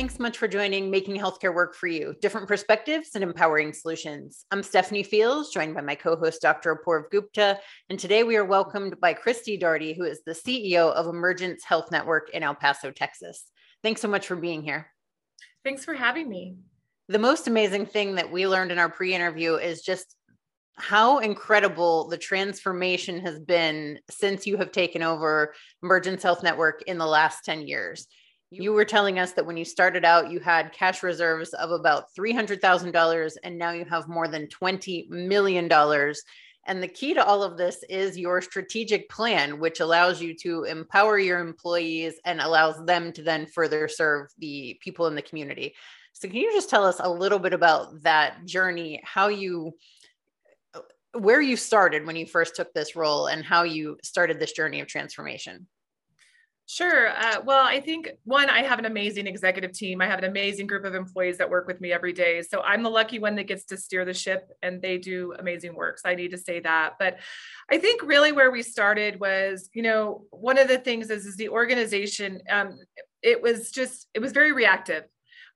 Thanks so much for joining Making Healthcare Work for You Different Perspectives and Empowering Solutions. I'm Stephanie Fields, joined by my co host, Dr. Apoorv Gupta. And today we are welcomed by Christy Daugherty, who is the CEO of Emergence Health Network in El Paso, Texas. Thanks so much for being here. Thanks for having me. The most amazing thing that we learned in our pre interview is just how incredible the transformation has been since you have taken over Emergence Health Network in the last 10 years. You were telling us that when you started out, you had cash reserves of about $300,000, and now you have more than $20 million. And the key to all of this is your strategic plan, which allows you to empower your employees and allows them to then further serve the people in the community. So, can you just tell us a little bit about that journey, how you where you started when you first took this role and how you started this journey of transformation. Sure. Uh, well, I think one, I have an amazing executive team. I have an amazing group of employees that work with me every day. So I'm the lucky one that gets to steer the ship and they do amazing work. So I need to say that. But I think really where we started was, you know, one of the things is, is the organization, um, it was just, it was very reactive.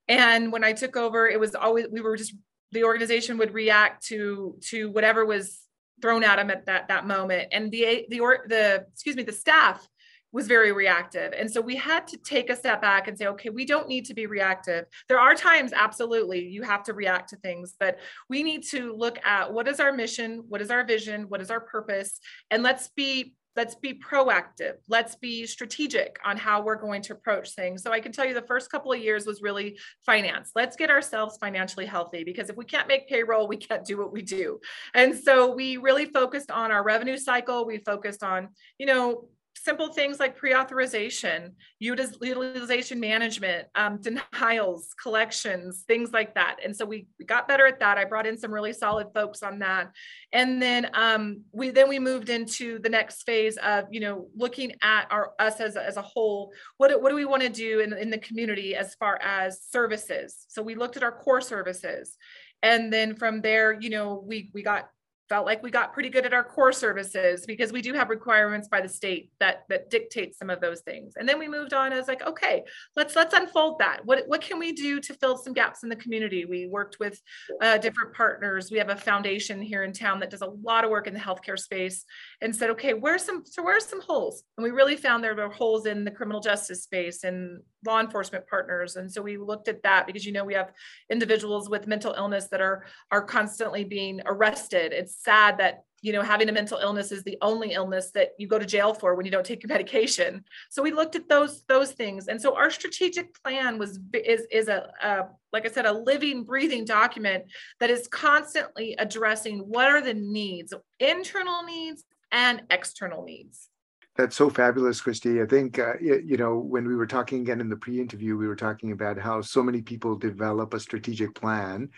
And when I took over, it was always, we were just the organization would react to to whatever was thrown at them at that that moment and the the or the excuse me the staff was very reactive. And so we had to take a step back and say okay we don't need to be reactive. There are times absolutely you have to react to things but we need to look at what is our mission what is our vision what is our purpose and let's be let's be proactive. Let's be strategic on how we're going to approach things. So i can tell you the first couple of years was really finance. Let's get ourselves financially healthy because if we can't make payroll we can't do what we do. And so we really focused on our revenue cycle. We focused on you know simple things like pre-authorization, utilization management, um, denials, collections, things like that. And so we, we got better at that. I brought in some really solid folks on that. And then um, we then we moved into the next phase of, you know, looking at our us as, as a whole. What, what do we want to do in, in the community as far as services? So we looked at our core services. And then from there, you know, we we got felt like we got pretty good at our core services because we do have requirements by the state that that dictate some of those things. And then we moved on as like okay let's let's unfold that. What what can we do to fill some gaps in the community? We worked with uh, different partners. We have a foundation here in town that does a lot of work in the healthcare space and said okay where's some so where's some holes? And we really found there were holes in the criminal justice space and law enforcement partners. And so we looked at that because you know we have individuals with mental illness that are are constantly being arrested. It's sad that you know having a mental illness is the only illness that you go to jail for when you don't take your medication. So we looked at those those things. And so our strategic plan was is is a, a like i said a living breathing document that is constantly addressing what are the needs internal needs and external needs that's so fabulous, Christy. I think, uh, you know, when we were talking again in the pre interview, we were talking about how so many people develop a strategic plan.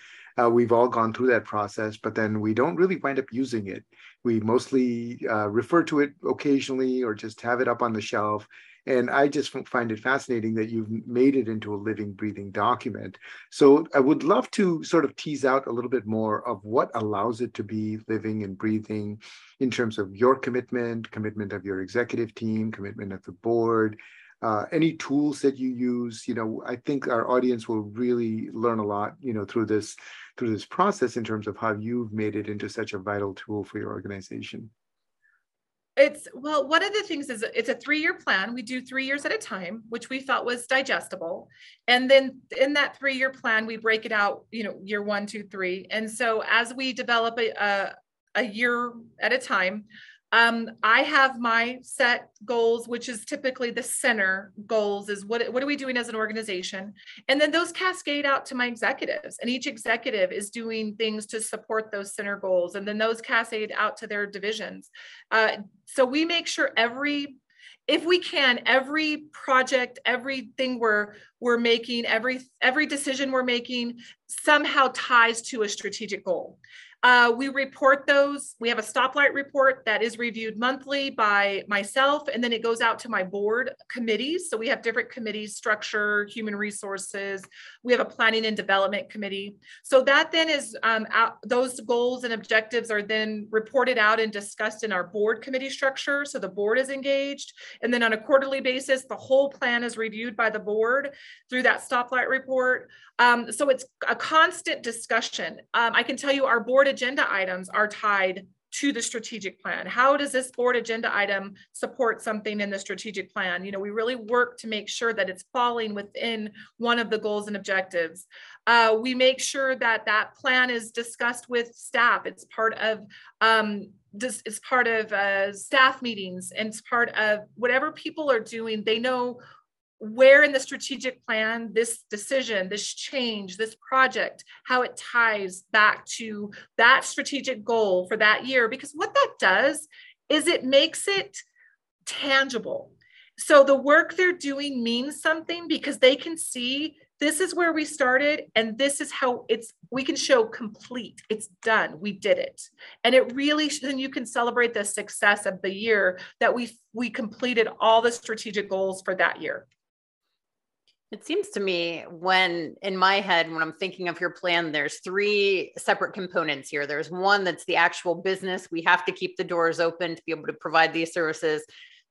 Uh, we've all gone through that process, but then we don't really wind up using it. We mostly uh, refer to it occasionally or just have it up on the shelf. And I just find it fascinating that you've made it into a living, breathing document. So I would love to sort of tease out a little bit more of what allows it to be living and breathing in terms of your commitment, commitment of your executive team, commitment of the board, uh, any tools that you use. You know, I think our audience will really learn a lot, you know, through this through this process in terms of how you've made it into such a vital tool for your organization it's well one of the things is it's a three year plan. We do three years at a time which we felt was digestible. And then in that three year plan we break it out you know year one two three. And so as we develop a, a, a year at a time um, I have my set goals, which is typically the center goals is what, what are we doing as an organization? And then those cascade out to my executives and each executive is doing things to support those center goals. And then those cascade out to their divisions. Uh, so we make sure every if we can every project everything we're we're making every every decision we're making somehow ties to a strategic goal Uh, we report those. We have a stoplight report that is reviewed monthly by myself, and then it goes out to my board committees. So we have different committees, structure, human resources. We have a planning and development committee. So that then is um, out, those goals and objectives are then reported out and discussed in our board committee structure. So the board is engaged, and then on a quarterly basis, the whole plan is reviewed by the board through that stoplight report. Um, so it's a constant discussion. Um, I can tell you our board agenda items are tied to the strategic plan. How does this board agenda item support something in the strategic plan? You know, we really work to make sure that it's falling within one of the goals and objectives. Uh, we make sure that that plan is discussed with staff. It's part of um, this it's part of uh, staff meetings and it's part of whatever people are doing. They know where in the strategic plan this decision, this change, this project, how it ties back to that strategic goal for that year. Because what that does is it makes it tangible. So the work they're doing means something because they can see this is where we started and this is how it's we can show complete it's done we did it and it really then you can celebrate the success of the year that we we completed all the strategic goals for that year it seems to me when in my head, when I'm thinking of your plan, there's three separate components here. There's one that's the actual business. We have to keep the doors open to be able to provide these services.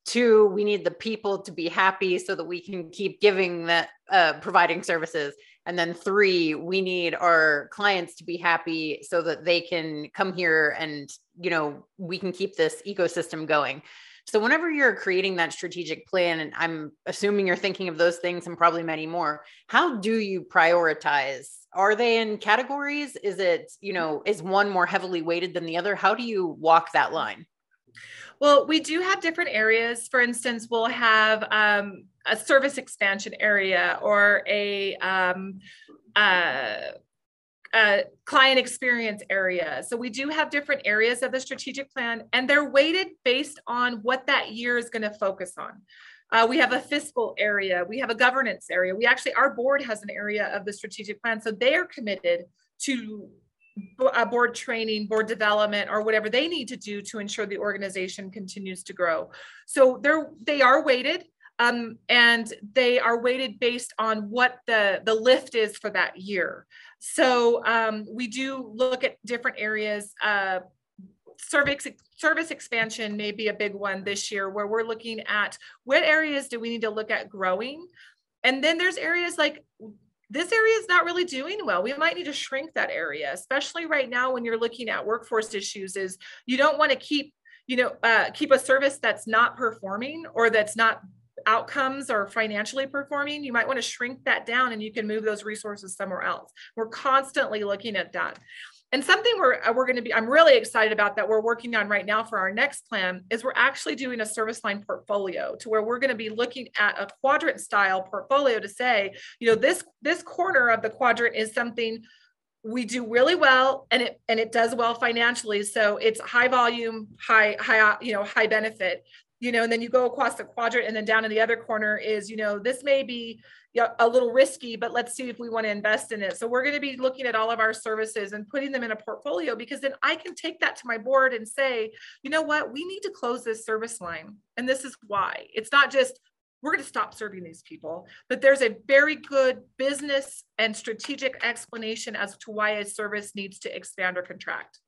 Two, we need the people to be happy so that we can keep giving that, uh, providing services. And then three, we need our clients to be happy so that they can come here and, you know, we can keep this ecosystem going. So whenever you're creating that strategic plan, and I'm assuming you're thinking of those things and probably many more, how do you prioritize? Are they in categories? Is it, you know, is one more heavily weighted than the other? How do you walk that line? Well, we do have different areas. For instance, we'll have um, a service expansion area or a um, uh, uh, client experience area. So we do have different areas of the strategic plan, and they're weighted based on what that year is going to focus on. Uh, we have a fiscal area, we have a governance area. We actually, our board has an area of the strategic plan, so they are committed to uh, board training, board development, or whatever they need to do to ensure the organization continues to grow. So they're they are weighted. Um, and they are weighted based on what the, the lift is for that year. So um, we do look at different areas. Uh, service, service expansion may be a big one this year where we're looking at what areas do we need to look at growing? And then there's areas like this area is not really doing well. We might need to shrink that area, especially right now when you're looking at workforce issues is you don't want to keep you know uh, keep a service that's not performing or that's not outcomes are financially performing, you might want to shrink that down and you can move those resources somewhere else. We're constantly looking at that. And something we're, uh, we're going to be, I'm really excited about that we're working on right now for our next plan is we're actually doing a service line portfolio to where we're going to be looking at a quadrant style portfolio to say, you know, this, this corner of the quadrant is something we do really well and it and it does well financially so it's high volume high high you know high benefit you know, and then you go across the quadrant and then down in the other corner is, you know, this may be a little risky, but let's see if we want to invest in it. So we're going to be looking at all of our services and putting them in a portfolio because then I can take that to my board and say, you know what, we need to close this service line. And this is why. It's not just we're going to stop serving these people, but there's a very good business and strategic explanation as to why a service needs to expand or contract.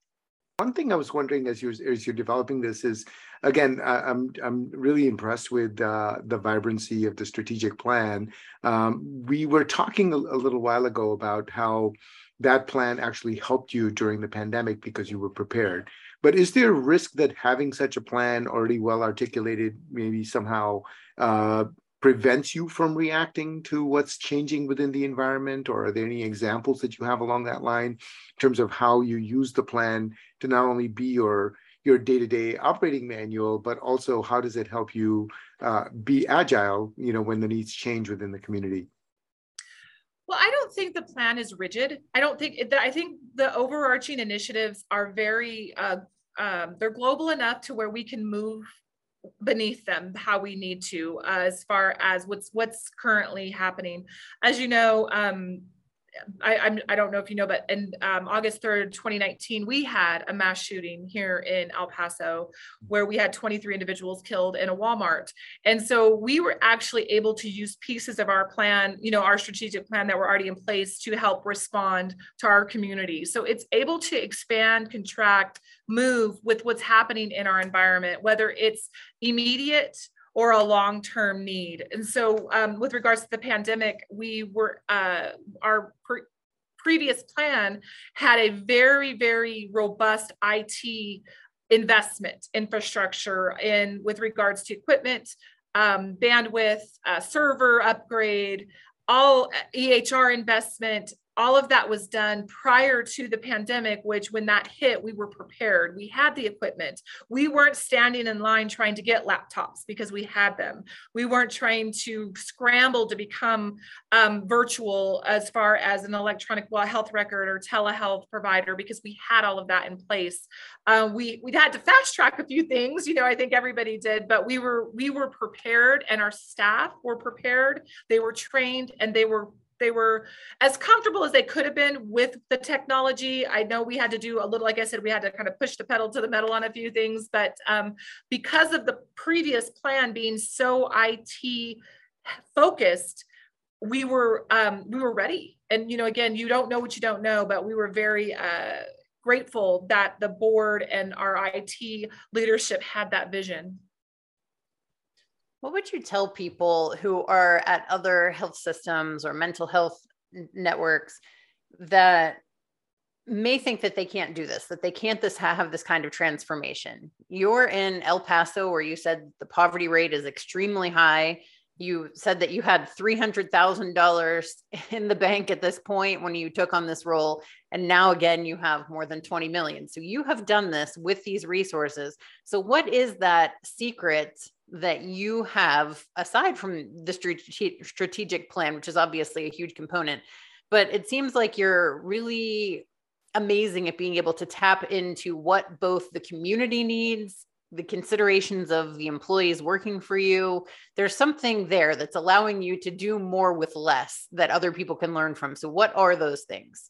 One thing I was wondering as you're as you're developing this is, again, I'm I'm really impressed with uh, the vibrancy of the strategic plan. Um, we were talking a, a, little while ago about how that plan actually helped you during the pandemic because you were prepared. But is there a risk that having such a plan already well articulated maybe somehow uh, prevents you from reacting to what's changing within the environment? Or are there any examples that you have along that line in terms of how you use the plan to not only be your your day-to-day operating manual, but also how does it help you uh, be agile, you know, when the needs change within the community? Well, I don't think the plan is rigid. I don't think. I think the overarching initiatives are very. Uh, um, they're global enough to where we can move beneath them how we need to uh, as far as what's what's currently happening. As you know um, I, I'm, I don't know if you know, but in um, August 3rd, 2019, we had a mass shooting here in El Paso where we had 23 individuals killed in a Walmart. And so we were actually able to use pieces of our plan, you know, our strategic plan that were already in place to help respond to our community. So it's able to expand, contract, move with what's happening in our environment, whether it's immediate or a long-term need. And so um, with regards to the pandemic, we were, uh, our pre- previous plan had a very, very robust IT investment infrastructure in with regards to equipment, um, bandwidth, uh, server upgrade, all EHR investment, all of that was done prior to the pandemic, which when that hit, we were prepared. We had the equipment. We weren't standing in line trying to get laptops because we had them. We weren't trying to scramble to become um, virtual as far as an electronic health record or telehealth provider because we had all of that in place. Uh, we we had to fast track a few things, you know. I think everybody did, but we were we were prepared, and our staff were prepared. They were trained, and they were they were as comfortable as they could have been with the technology. I know we had to do a little, like I said, we had to kind of push the pedal to the metal on a few things, but um, because of the previous plan being so IT focused, we were um, we were ready. And you know, again, you don't know what you don't know, but we were very uh, grateful that the board and our IT leadership had that vision. What would you tell people who are at other health systems or mental health networks that may think that they can't do this, that they can't this have this kind of transformation? You're in El Paso where you said the poverty rate is extremely high. You said that you had $300,000 in the bank at this point when you took on this role. And now again, you have more than 20 million. So you have done this with these resources. So, what is that secret that you have aside from the strategic plan which is obviously a huge component but it seems like you're really amazing at being able to tap into what both the community needs the considerations of the employees working for you. There's something there that's allowing you to do more with less that other people can learn from. So what are those things?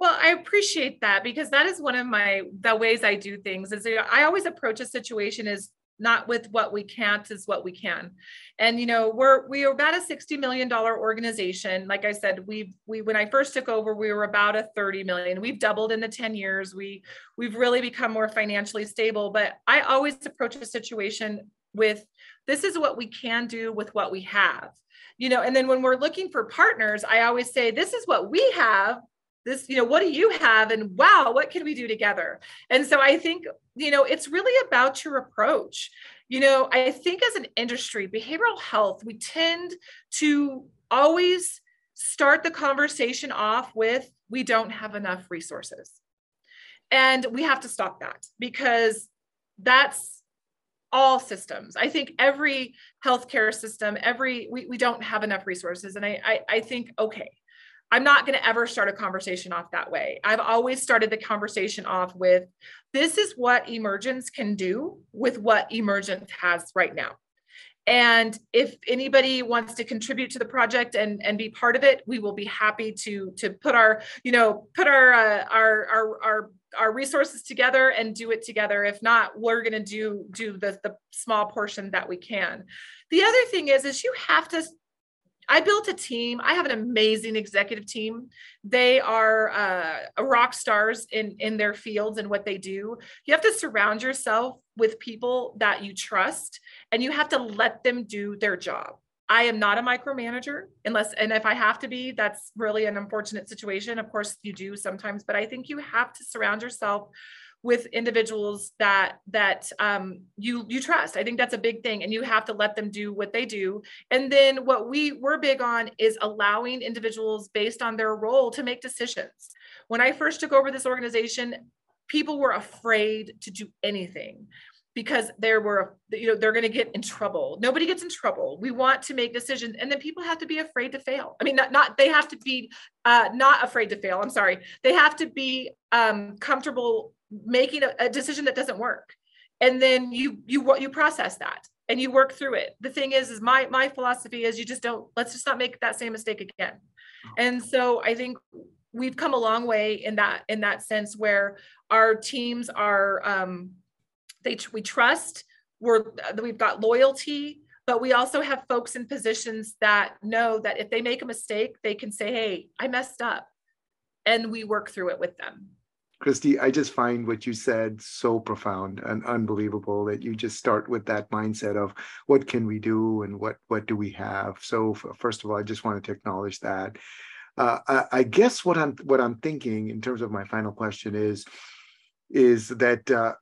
Well, I appreciate that because that is one of my the ways I do things is I always approach a situation as not with what we can't is what we can. And you know we're we are about a 60 million dollar organization. Like i said we we when i first took over we were about a 30 million. We've doubled in the 10 years. We we've really become more financially stable. But i always approach a situation with this is what we can do with what we have. You know and then when we're looking for partners i always say this is what we have this you know what do you have? And wow what can we do together? And so i think you know it's really about your approach. You know i think as an industry behavioral health we tend to always start the conversation off with we don't have enough resources. And we have to stop that because that's all systems. I think every healthcare system every we, we don't have enough resources. And I, I i think okay I'm not going to ever start a conversation off that way. I've always started the conversation off with this is what emergence can do with what emergence has right now. And if anybody wants to contribute to the project and, and be part of it, we will be happy to to put our you know put our uh, our, our our our resources together and do it together. If not, we're going to do do the the small portion that we can. The other thing is is you have to I built a team. I have an amazing executive team. They are uh, rock stars in in their fields and what they do. You have to surround yourself with people that you trust, and you have to let them do their job. I am not a micromanager unless, and if I have to be, that's really an unfortunate situation. Of course, you do sometimes, but I think you have to surround yourself with individuals that that um, you you trust. I think that's a big thing, and you have to let them do what they do. And then what we we're big on is allowing individuals based on their role to make decisions. When I first took over this organization, people were afraid to do anything because there were you know they're going to get in trouble nobody gets in trouble we want to make decisions and then people have to be afraid to fail i mean not, not they have to be uh, not afraid to fail i'm sorry they have to be um, comfortable making a, a decision that doesn't work and then you you you process that and you work through it. The thing is, is my my philosophy is you just don't let's just not make that same mistake again. And so I think we've come a long way in that in that sense where our teams are um, they we trust we're we've got loyalty but we also have folks in positions that know that if they make a mistake they can say hey i messed up and we work through it with them Christy, I just find what you said so profound and unbelievable that you just start with that mindset of what can we do and what what do we have. So first of all, I just wanted to acknowledge that. Uh, I, I, guess what I'm what I'm thinking in terms of my final question is is that uh,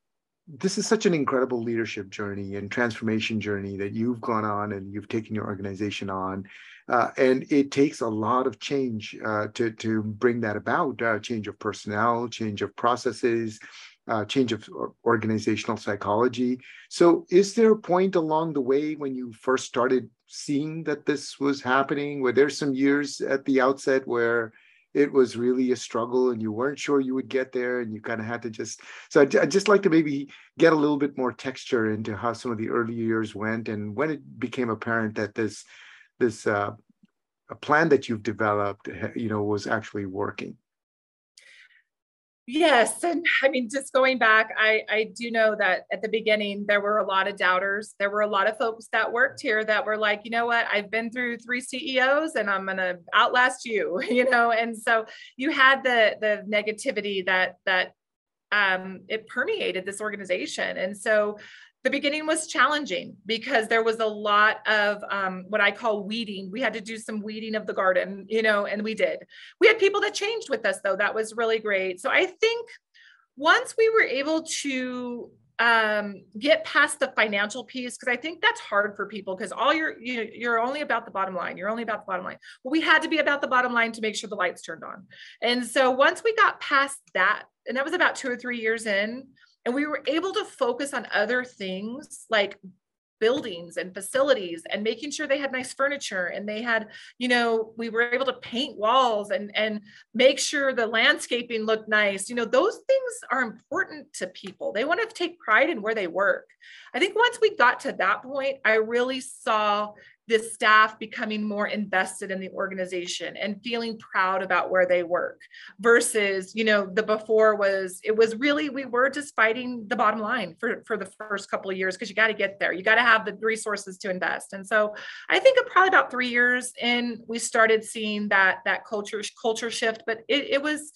this is such an incredible leadership journey and transformation journey that you've gone on and you've taken your organization on uh, and it takes a lot of change uh, to, to bring that about uh, change of personnel, change of processes, uh, change of organizational psychology. So, is there a point along the way when you first started seeing that this was happening? Were there some years at the outset where it was really a struggle and you weren't sure you would get there and you kind of had to just so I'd, I'd, just like to maybe get a little bit more texture into how some of the early years went and when it became apparent that this this uh, a plan that you've developed, you know, was actually working. Yes, and I mean, just going back, I I do know that at the beginning there were a lot of doubters. There were a lot of folks that worked here that were like, you know what, I've been through three CEOs and I'm gonna outlast you, you know. And so you had the the negativity that that um, it permeated this organization, and so the beginning was challenging because there was a lot of um, what I call weeding. We had to do some weeding of the garden, you know, and we did. We had people that changed with us, though. That was really great. So I think once we were able to um, get past the financial piece, because I think that's hard for people because all you're you know, you're only about the bottom line. You're only about the bottom line. Well, we had to be about the bottom line to make sure the lights turned on. And so once we got past that, and that was about two or three years in and we were able to focus on other things like buildings and facilities and making sure they had nice furniture and they had you know we were able to paint walls and and make sure the landscaping looked nice. You know those things are important to people. They want to take pride in where they work. I think once we got to that point i really saw the staff becoming more invested in the organization and feeling proud about where they work versus you know the before was it was really we were just fighting the bottom line for for the first couple of years because you got to get there. You got to have the resources to invest. And so i think probably about three years in we started seeing that that culture culture shift but it, it was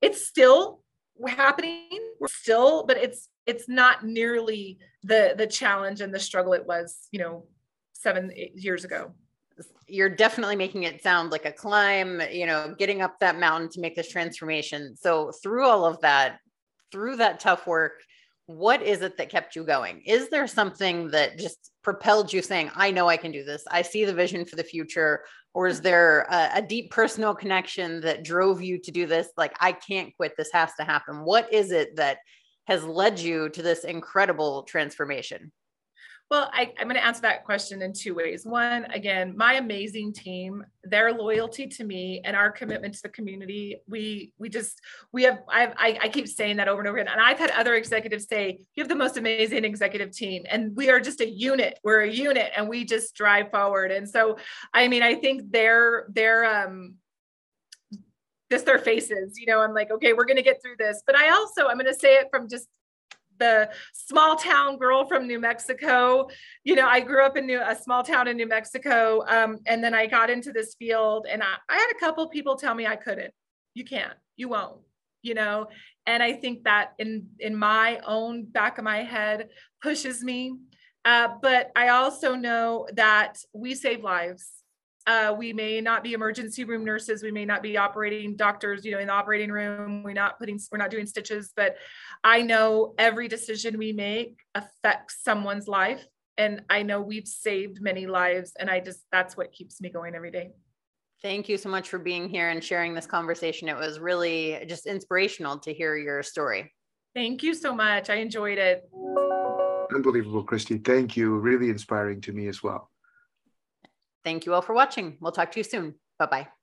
it's still happening. We're still but it's it's not nearly the the challenge and the struggle it was you know seven years ago. You're definitely making it sound like a climb you know getting up that mountain to make this transformation. So through all of that through that tough work what is it that kept you going? Is there something that just propelled you saying i know i can do this. I see the vision for the future or is there a, a deep personal connection that drove you to do this? Like i can't quit. This has to happen. What is it that has led you to this incredible transformation well, I, am going to answer that question in two ways. One, again, my amazing team, their loyalty to me and our commitment to the community. We we just we have I've, I I keep saying that over and over again. And I've had other executives say, "You have the most amazing executive team," and we are just a unit. We're a unit, and we just drive forward. And so, I mean, I think their their um just their faces, you know, I'm like, okay, we're going to get through this. But I also, I'm going to say it from just the small town girl from New Mexico. You know, I grew up in New, a small town in New Mexico. Um, and then I got into this field and I, I had a couple people tell me I couldn't. You can't, you won't, you know? And I think that in, in my own back of my head pushes me. Uh, but I also know that we save lives uh, we may not be emergency room nurses. We may not be operating doctors you know in the operating room. We're not putting we're not doing stitches. But i know every decision we make affects someone's life. And i know we've saved many lives. And i just that's what keeps me going every day. Thank you so much for being here and sharing this conversation. It was really just inspirational to hear your story. Thank you so much. I enjoyed it. Unbelievable christy. Thank you. Really inspiring to me as well Thank you all for watching. We'll talk to you soon. Bye bye.